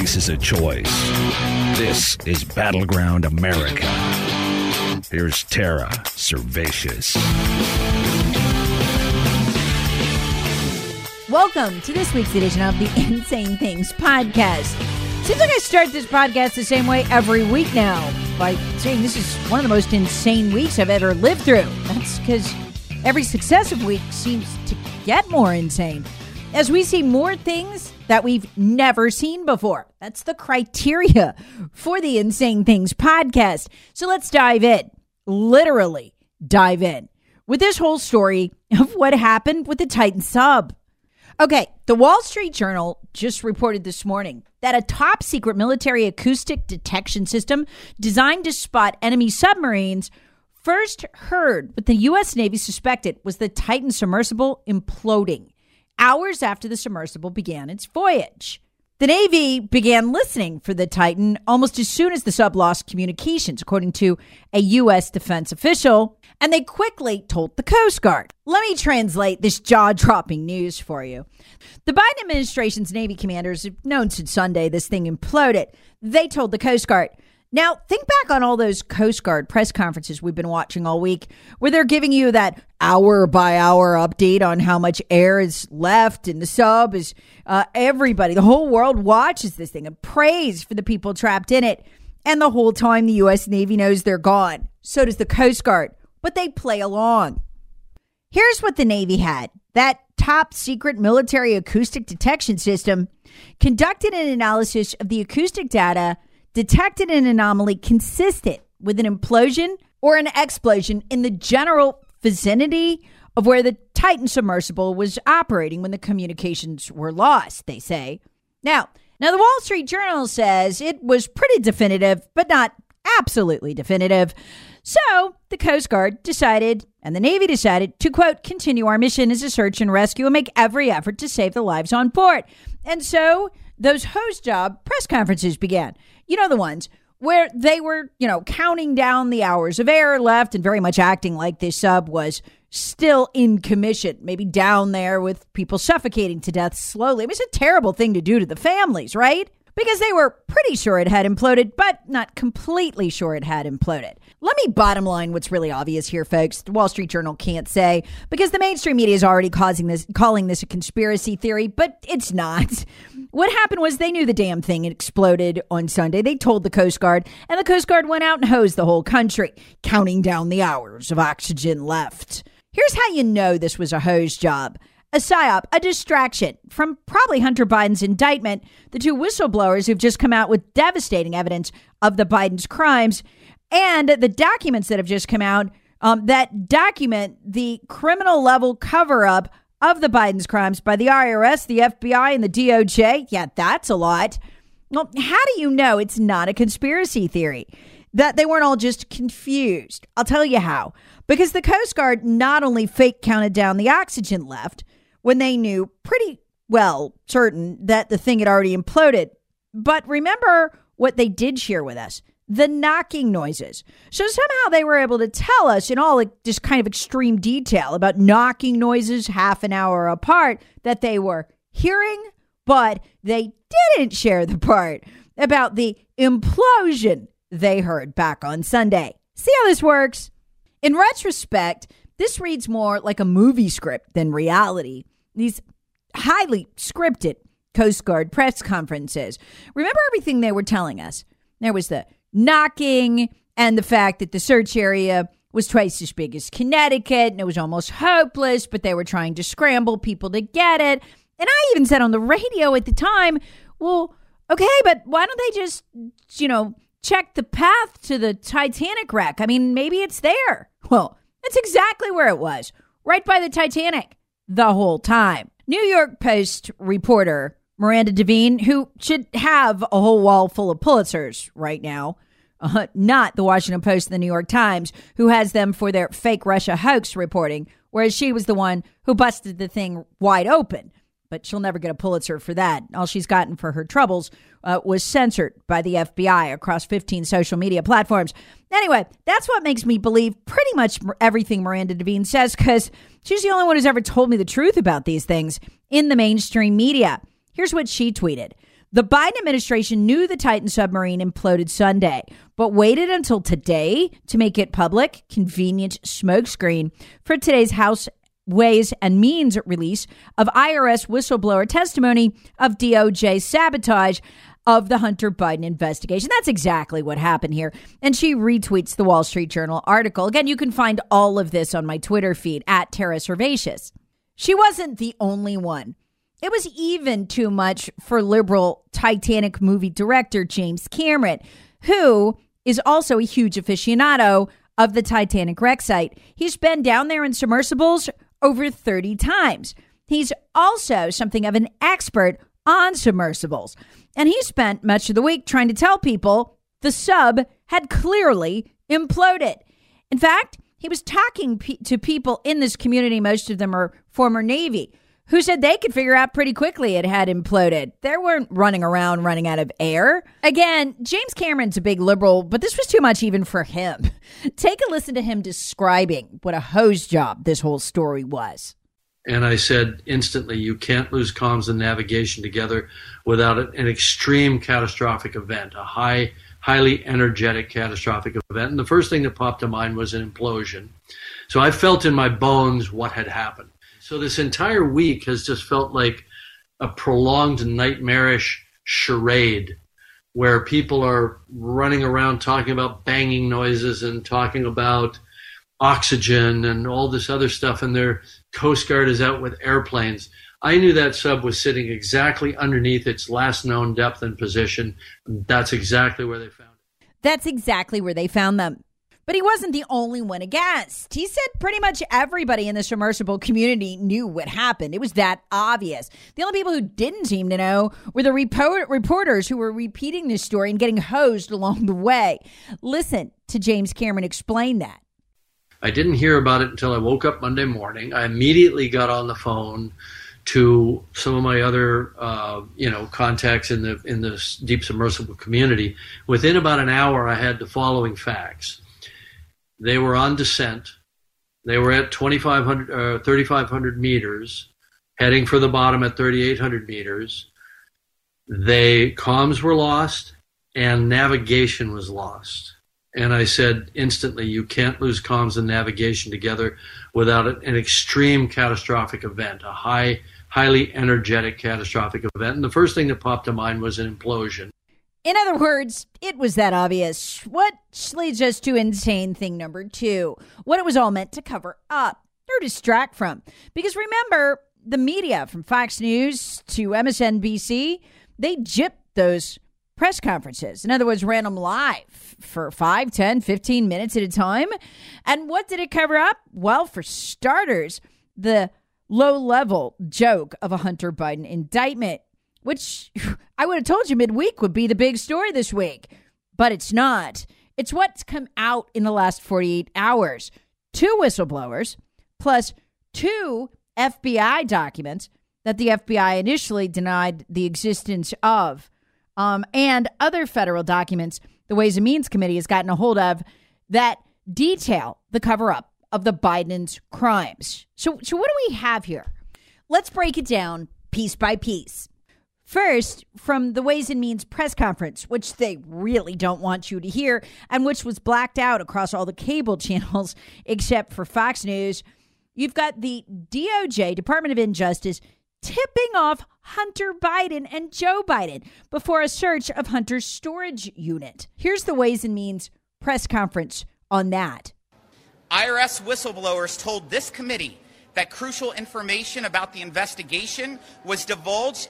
America is a choice. This is Battleground America. Here's Tara Servatius. Welcome to this week's edition of the Insane Things podcast. Seems like I start this podcast the same way every week now by saying this is one of the most insane weeks I've ever lived through. That's because every successive week seems to get more insane as we see more things that we've never seen before. That's the criteria for the Insane Things podcast. So let's dive in, literally dive in with this whole story of what happened with the Titan sub. Okay, the Wall Street Journal just reported this morning that a top secret military acoustic detection system designed to spot enemy submarines first heard what the U.S. Navy suspected was the Titan submersible imploding hours after the submersible began its voyage. The Navy began listening for the Titan almost as soon as the sub lost communications, according to a U.S. defense official, and they quickly told the Coast Guard. Let me translate this jaw dropping news for you. The Biden administration's Navy commanders have known since Sunday this thing imploded. They told the Coast Guard, now, think back on all those Coast Guard press conferences we've been watching all week where they're giving you that hour by hour update on how much air is left in the sub. Is uh, everybody, the whole world watches this thing and prays for the people trapped in it. And the whole time, the U.S. Navy knows they're gone. So does the Coast Guard, but they play along. Here's what the Navy had that top secret military acoustic detection system conducted an analysis of the acoustic data detected an anomaly consistent with an implosion or an explosion in the general vicinity of where the Titan submersible was operating when the communications were lost, they say. Now, now the Wall Street Journal says it was pretty definitive, but not absolutely definitive. So the Coast Guard decided, and the Navy decided, to quote, continue our mission as a search and rescue and make every effort to save the lives on board. And so those host job press conferences began. You know, the ones where they were, you know, counting down the hours of air left and very much acting like this sub was still in commission, maybe down there with people suffocating to death slowly. It was a terrible thing to do to the families, right? Because they were pretty sure it had imploded, but not completely sure it had imploded. Let me bottom line what's really obvious here, folks. The Wall Street Journal can't say because the mainstream media is already causing this, calling this a conspiracy theory, but it's not. What happened was they knew the damn thing exploded on Sunday. They told the Coast Guard, and the Coast Guard went out and hosed the whole country, counting down the hours of oxygen left. Here's how you know this was a hose job a psyop, a distraction from probably Hunter Biden's indictment, the two whistleblowers who've just come out with devastating evidence of the Biden's crimes, and the documents that have just come out um, that document the criminal level cover up of the Biden's crimes by the IRS, the FBI, and the DOJ. Yeah, that's a lot. Well, how do you know it's not a conspiracy theory? That they weren't all just confused. I'll tell you how. Because the Coast Guard not only fake counted down the oxygen left when they knew pretty well certain that the thing had already imploded, but remember what they did share with us the knocking noises. So somehow they were able to tell us in all just kind of extreme detail about knocking noises half an hour apart that they were hearing, but they didn't share the part about the implosion they heard back on Sunday. See how this works? In retrospect, this reads more like a movie script than reality. These highly scripted Coast Guard press conferences. Remember everything they were telling us? There was the knocking and the fact that the search area was twice as big as Connecticut and it was almost hopeless, but they were trying to scramble people to get it. And I even said on the radio at the time, well, okay, but why don't they just, you know, check the path to the Titanic wreck? I mean, maybe it's there. Well, that's exactly where it was, right by the Titanic, the whole time. New York Post reporter Miranda Devine, who should have a whole wall full of Pulitzers right now, uh, not the Washington Post and the New York Times, who has them for their fake Russia hoax reporting, whereas she was the one who busted the thing wide open. But she'll never get a Pulitzer for that. All she's gotten for her troubles uh, was censored by the FBI across 15 social media platforms. Anyway, that's what makes me believe pretty much everything Miranda Devine says because she's the only one who's ever told me the truth about these things in the mainstream media. Here's what she tweeted the Biden administration knew the Titan submarine imploded Sunday, but waited until today to make it public, convenient smokescreen for today's House Ways and Means release of IRS whistleblower testimony of DOJ sabotage of the Hunter Biden investigation. That's exactly what happened here. And she retweets the Wall Street Journal article. Again, you can find all of this on my Twitter feed at Tara Servatius. She wasn't the only one it was even too much for liberal Titanic movie director James Cameron, who is also a huge aficionado of the Titanic wreck site. He's been down there in submersibles over 30 times. He's also something of an expert on submersibles. And he spent much of the week trying to tell people the sub had clearly imploded. In fact, he was talking to people in this community, most of them are former Navy, who said they could figure out pretty quickly it had imploded. They weren't running around running out of air. Again, James Cameron's a big liberal, but this was too much even for him. Take a listen to him describing what a hose job this whole story was. And I said instantly, you can't lose comms and navigation together without an extreme catastrophic event, a high, highly energetic catastrophic event. And the first thing that popped to mind was an implosion. So I felt in my bones what had happened. So this entire week has just felt like a prolonged nightmarish charade where people are running around talking about banging noises and talking about oxygen and all this other stuff, and their Coast Guard is out with airplanes. I knew that sub was sitting exactly underneath its last known depth and position. And that's exactly where they found it. That's exactly where they found them. But he wasn't the only one against. He said pretty much everybody in the submersible community knew what happened. It was that obvious. The only people who didn't seem to know were the report- reporters who were repeating this story and getting hosed along the way. Listen to James Cameron explain that. I didn't hear about it until I woke up Monday morning. I immediately got on the phone to some of my other uh, you know contacts in the in the deep submersible community. Within about an hour, I had the following facts. They were on descent. They were at 2,500, uh, 3,500 meters, heading for the bottom at 3,800 meters. They comms were lost and navigation was lost. And I said instantly, you can't lose comms and navigation together without an extreme catastrophic event, a high, highly energetic catastrophic event. And the first thing that popped to mind was an implosion. In other words, it was that obvious. What leads us to insane thing number two what it was all meant to cover up or distract from. Because remember, the media from Fox News to MSNBC, they gypped those press conferences. In other words, ran them live for 5, 10, 15 minutes at a time. And what did it cover up? Well, for starters, the low level joke of a Hunter Biden indictment which I would have told you midweek would be the big story this week, but it's not. It's what's come out in the last 48 hours. Two whistleblowers plus two FBI documents that the FBI initially denied the existence of, um, and other federal documents the Ways and Means Committee has gotten a hold of that detail the cover up of the Biden's crimes. So, so what do we have here? Let's break it down piece by piece. First, from the Ways and Means press conference, which they really don't want you to hear, and which was blacked out across all the cable channels except for Fox News, you've got the DOJ, Department of Injustice, tipping off Hunter Biden and Joe Biden before a search of Hunter's storage unit. Here's the Ways and Means press conference on that. IRS whistleblowers told this committee that crucial information about the investigation was divulged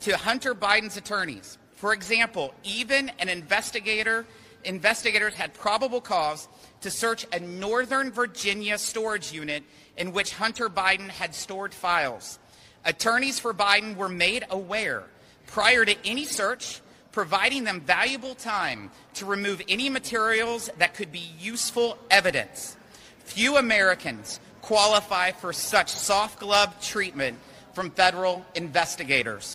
to Hunter Biden's attorneys. For example, even an investigator investigators had probable cause to search a Northern Virginia storage unit in which Hunter Biden had stored files. Attorneys for Biden were made aware prior to any search, providing them valuable time to remove any materials that could be useful evidence. Few Americans qualify for such soft glove treatment from federal investigators.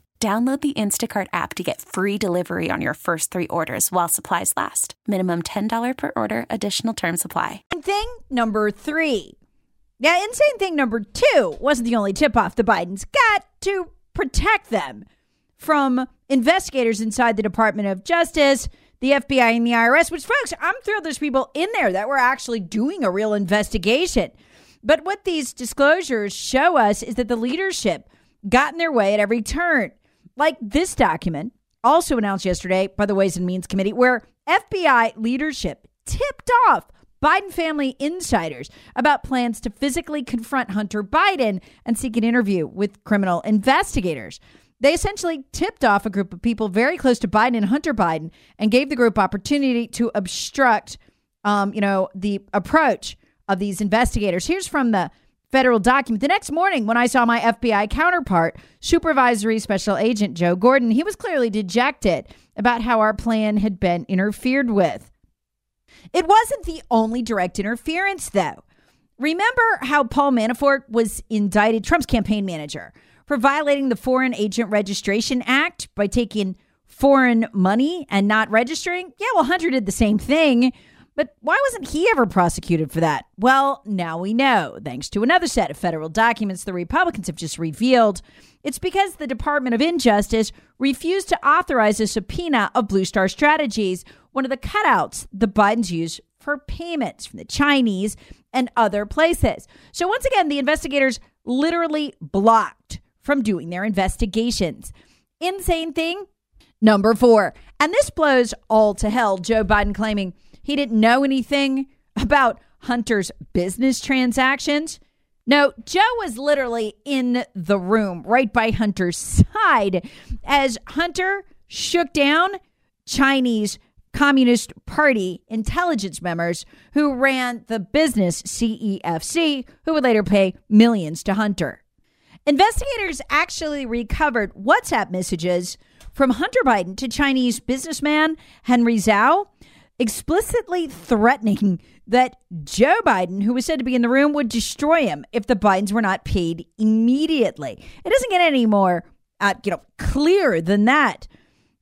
Download the Instacart app to get free delivery on your first three orders while supplies last. Minimum $10 per order, additional term supply. Thing number three. Yeah, insane thing number two wasn't the only tip off the Bidens got to protect them from investigators inside the Department of Justice, the FBI, and the IRS, which, folks, I'm thrilled there's people in there that were actually doing a real investigation. But what these disclosures show us is that the leadership got in their way at every turn like this document, also announced yesterday by the Ways and Means Committee, where FBI leadership tipped off Biden family insiders about plans to physically confront Hunter Biden and seek an interview with criminal investigators. They essentially tipped off a group of people very close to Biden and Hunter Biden and gave the group opportunity to obstruct, um, you know, the approach of these investigators. Here's from the federal document. The next morning, when I saw my FBI counterpart, Supervisory Special Agent Joe Gordon, he was clearly dejected about how our plan had been interfered with. It wasn't the only direct interference, though. Remember how Paul Manafort was indicted, Trump's campaign manager, for violating the Foreign Agent Registration Act by taking foreign money and not registering? Yeah, well, Hunter did the same thing but why wasn't he ever prosecuted for that? Well, now we know, thanks to another set of federal documents the Republicans have just revealed. It's because the Department of Injustice refused to authorize a subpoena of Blue Star Strategies, one of the cutouts the Bidens use for payments from the Chinese and other places. So, once again, the investigators literally blocked from doing their investigations. Insane thing. Number four. And this blows all to hell. Joe Biden claiming he didn't know anything about Hunter's business transactions. No, Joe was literally in the room right by Hunter's side as Hunter shook down Chinese Communist Party intelligence members who ran the business CEFC, who would later pay millions to Hunter. Investigators actually recovered WhatsApp messages from Hunter Biden to Chinese businessman Henry Zhao explicitly threatening that Joe Biden, who was said to be in the room, would destroy him if the Bidens were not paid immediately. It doesn't get any more, uh, you know, clear than that.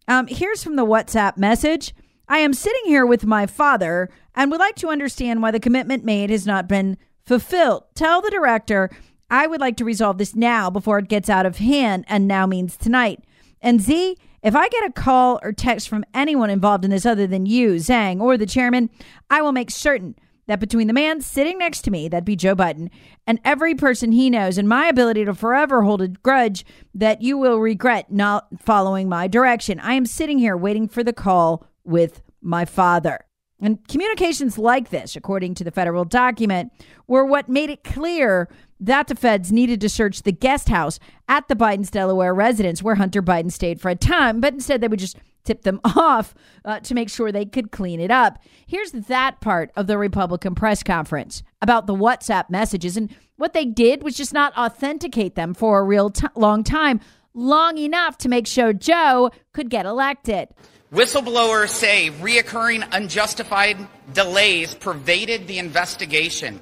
Um, here's from the WhatsApp message. I am sitting here with my father and would like to understand why the commitment made has not been fulfilled. Tell the director I would like to resolve this now before it gets out of hand, and now means tonight. And Z, if I get a call or text from anyone involved in this other than you, Zhang, or the chairman, I will make certain that between the man sitting next to me, that'd be Joe Biden, and every person he knows, and my ability to forever hold a grudge that you will regret not following my direction, I am sitting here waiting for the call with my father. And communications like this, according to the federal document, were what made it clear that the feds needed to search the guest house at the Biden's Delaware residence where Hunter Biden stayed for a time, but instead they would just tip them off uh, to make sure they could clean it up. Here's that part of the Republican press conference about the WhatsApp messages. And what they did was just not authenticate them for a real t- long time, long enough to make sure Joe could get elected. Whistleblowers say reoccurring unjustified delays pervaded the investigation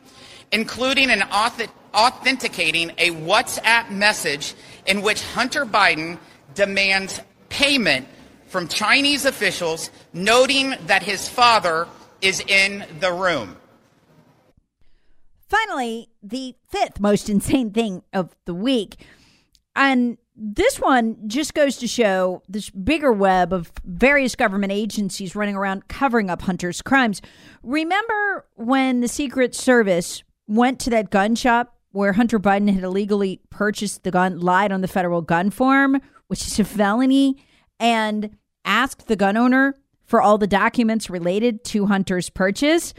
including an auth- authenticating a WhatsApp message in which Hunter Biden demands payment from Chinese officials, noting that his father is in the room. Finally, the fifth most insane thing of the week. And this one just goes to show this bigger web of various government agencies running around covering up Hunter's crimes. Remember when the Secret Service went to that gun shop where Hunter Biden had illegally purchased the gun, lied on the federal gun form, which is a felony, and asked the gun owner for all the documents related to Hunter's purchase?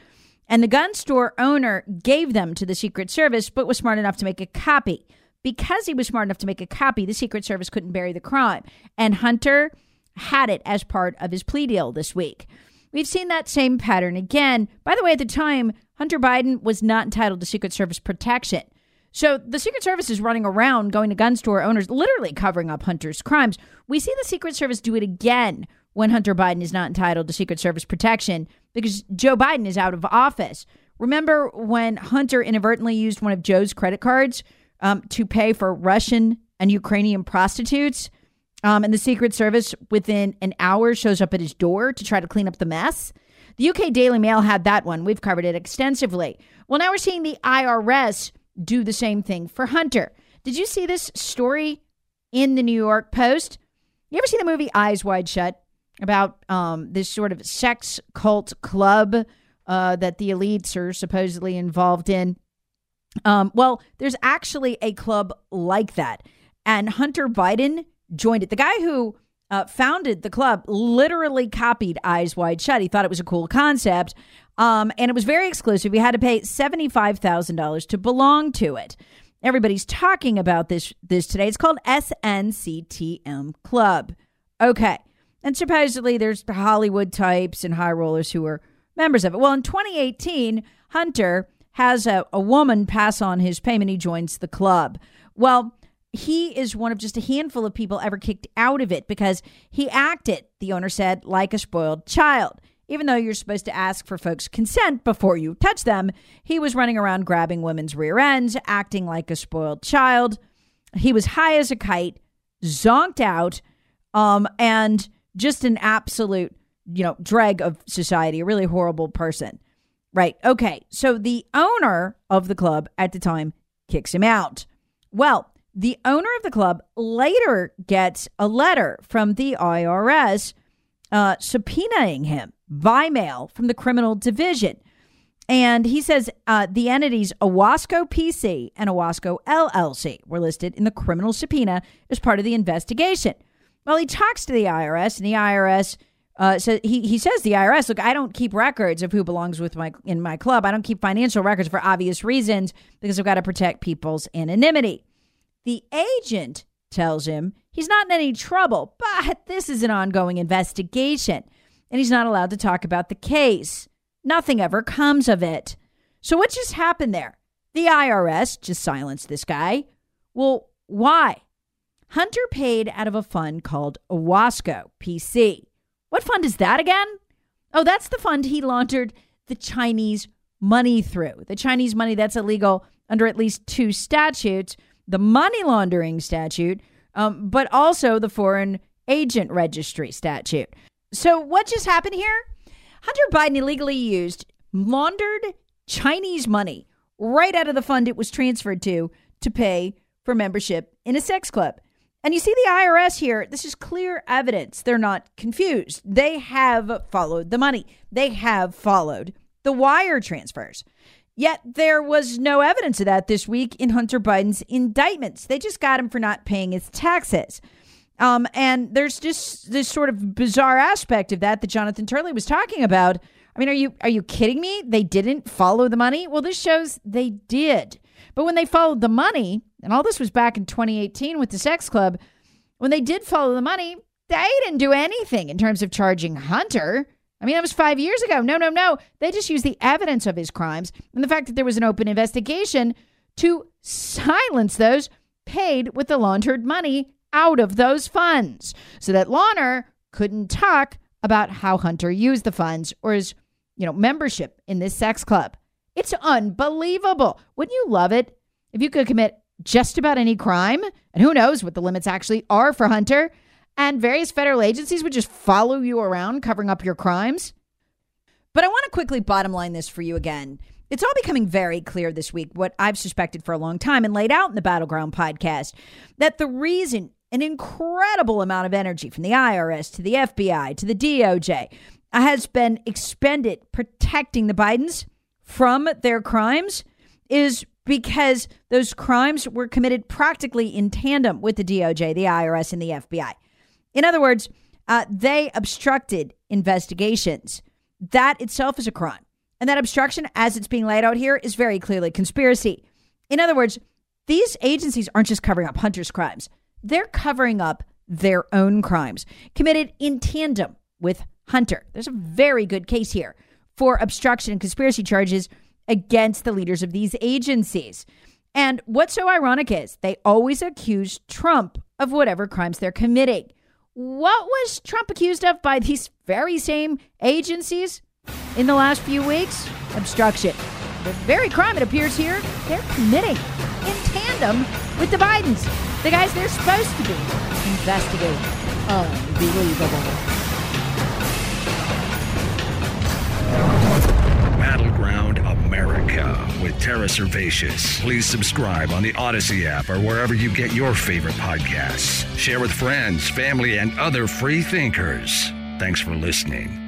And the gun store owner gave them to the Secret Service, but was smart enough to make a copy. Because he was smart enough to make a copy, the Secret Service couldn't bury the crime. And Hunter had it as part of his plea deal this week. We've seen that same pattern again. By the way, at the time, Hunter Biden was not entitled to Secret Service protection. So the Secret Service is running around going to gun store owners, literally covering up Hunter's crimes. We see the Secret Service do it again when Hunter Biden is not entitled to Secret Service protection because Joe Biden is out of office. Remember when Hunter inadvertently used one of Joe's credit cards um, to pay for Russian and Ukrainian prostitutes? Um, and the Secret Service, within an hour, shows up at his door to try to clean up the mess. The UK Daily Mail had that one. We've covered it extensively. Well, now we're seeing the IRS do the same thing for Hunter. Did you see this story in the New York Post? You ever see the movie Eyes Wide Shut? about um, this sort of sex cult club uh, that the elites are supposedly involved in. Um, well, there's actually a club like that. And Hunter Biden joined it. The guy who uh, founded the club literally copied Eyes Wide Shut. He thought it was a cool concept. Um, and it was very exclusive. You had to pay $75,000 to belong to it. Everybody's talking about this this today. It's called SNCTM Club. Okay. And supposedly there's Hollywood types and high rollers who are members of it. Well, in 2018, Hunter has a, a woman pass on his payment. He joins the club. Well, he is one of just a handful of people ever kicked out of it because he acted, the owner said, like a spoiled child. Even though you're supposed to ask for folks' consent before you touch them, he was running around grabbing women's rear ends, acting like a spoiled child. He was high as a kite, zonked out, um, and just an absolute, you know, drag of society, a really horrible person. Right. Okay. So the owner of the club at the time kicks him out. Well, the owner of the club later gets a letter from the IRS uh, subpoenaing him by mail from the criminal division. And he says uh, the entities Owasco PC and Owasco LLC were listed in the criminal subpoena as part of the investigation. Well, he talks to the IRS, and the IRS uh, so he he says the IRS, look, I don't keep records of who belongs with my in my club. I don't keep financial records for obvious reasons because I've got to protect people's anonymity. The agent tells him he's not in any trouble, but this is an ongoing investigation, and he's not allowed to talk about the case. Nothing ever comes of it. So what just happened there? The IRS just silenced this guy. Well, why? Hunter paid out of a fund called Owasco PC. What fund is that again? Oh, that's the fund he laundered the Chinese money through. The Chinese money that's illegal under at least two statutes the money laundering statute, um, but also the foreign agent registry statute. So, what just happened here? Hunter Biden illegally used laundered Chinese money right out of the fund it was transferred to to pay for membership in a sex club. And you see the IRS here, this is clear evidence. They're not confused. They have followed the money, they have followed the wire transfers. Yet there was no evidence of that this week in Hunter Biden's indictments. They just got him for not paying his taxes. Um, and there's just this sort of bizarre aspect of that that Jonathan Turley was talking about. I mean, are you are you kidding me? They didn't follow the money? Well, this shows they did. But when they followed the money, and all this was back in 2018 with the sex club, when they did follow the money, they didn't do anything in terms of charging Hunter. I mean, that was five years ago. No, no, no. They just used the evidence of his crimes and the fact that there was an open investigation to silence those paid with the laundered money out of those funds so that Lawner couldn't talk about how Hunter used the funds or his, you know, membership in this sex club. It's unbelievable. Wouldn't you love it if you could commit just about any crime? And who knows what the limits actually are for Hunter? And various federal agencies would just follow you around covering up your crimes? But I want to quickly bottom line this for you again. It's all becoming very clear this week, what I've suspected for a long time and laid out in the Battleground podcast, that the reason an incredible amount of energy from the IRS to the FBI to the DOJ has been expended protecting the Bidens from their crimes is because those crimes were committed practically in tandem with the DOJ, the IRS, and the FBI. In other words, uh, they obstructed investigations. That itself is a crime. And that obstruction, as it's being laid out here, is very clearly conspiracy. In other words, these agencies aren't just covering up Hunter's crimes, they're covering up their own crimes committed in tandem with Hunter. There's a very good case here for obstruction and conspiracy charges against the leaders of these agencies. And what's so ironic is they always accuse Trump of whatever crimes they're committing. What was Trump accused of by these very same agencies? in the last few weeks? Obstruction. The very crime it appears here, they're committing in tandem with the Bidens, the guys they're supposed to be investigating. Unbelievable. Battleground America with Tara Servatius. Please subscribe on the Audacy app or wherever you get your favorite podcasts. Share with friends, family, and other free thinkers. Thanks for listening.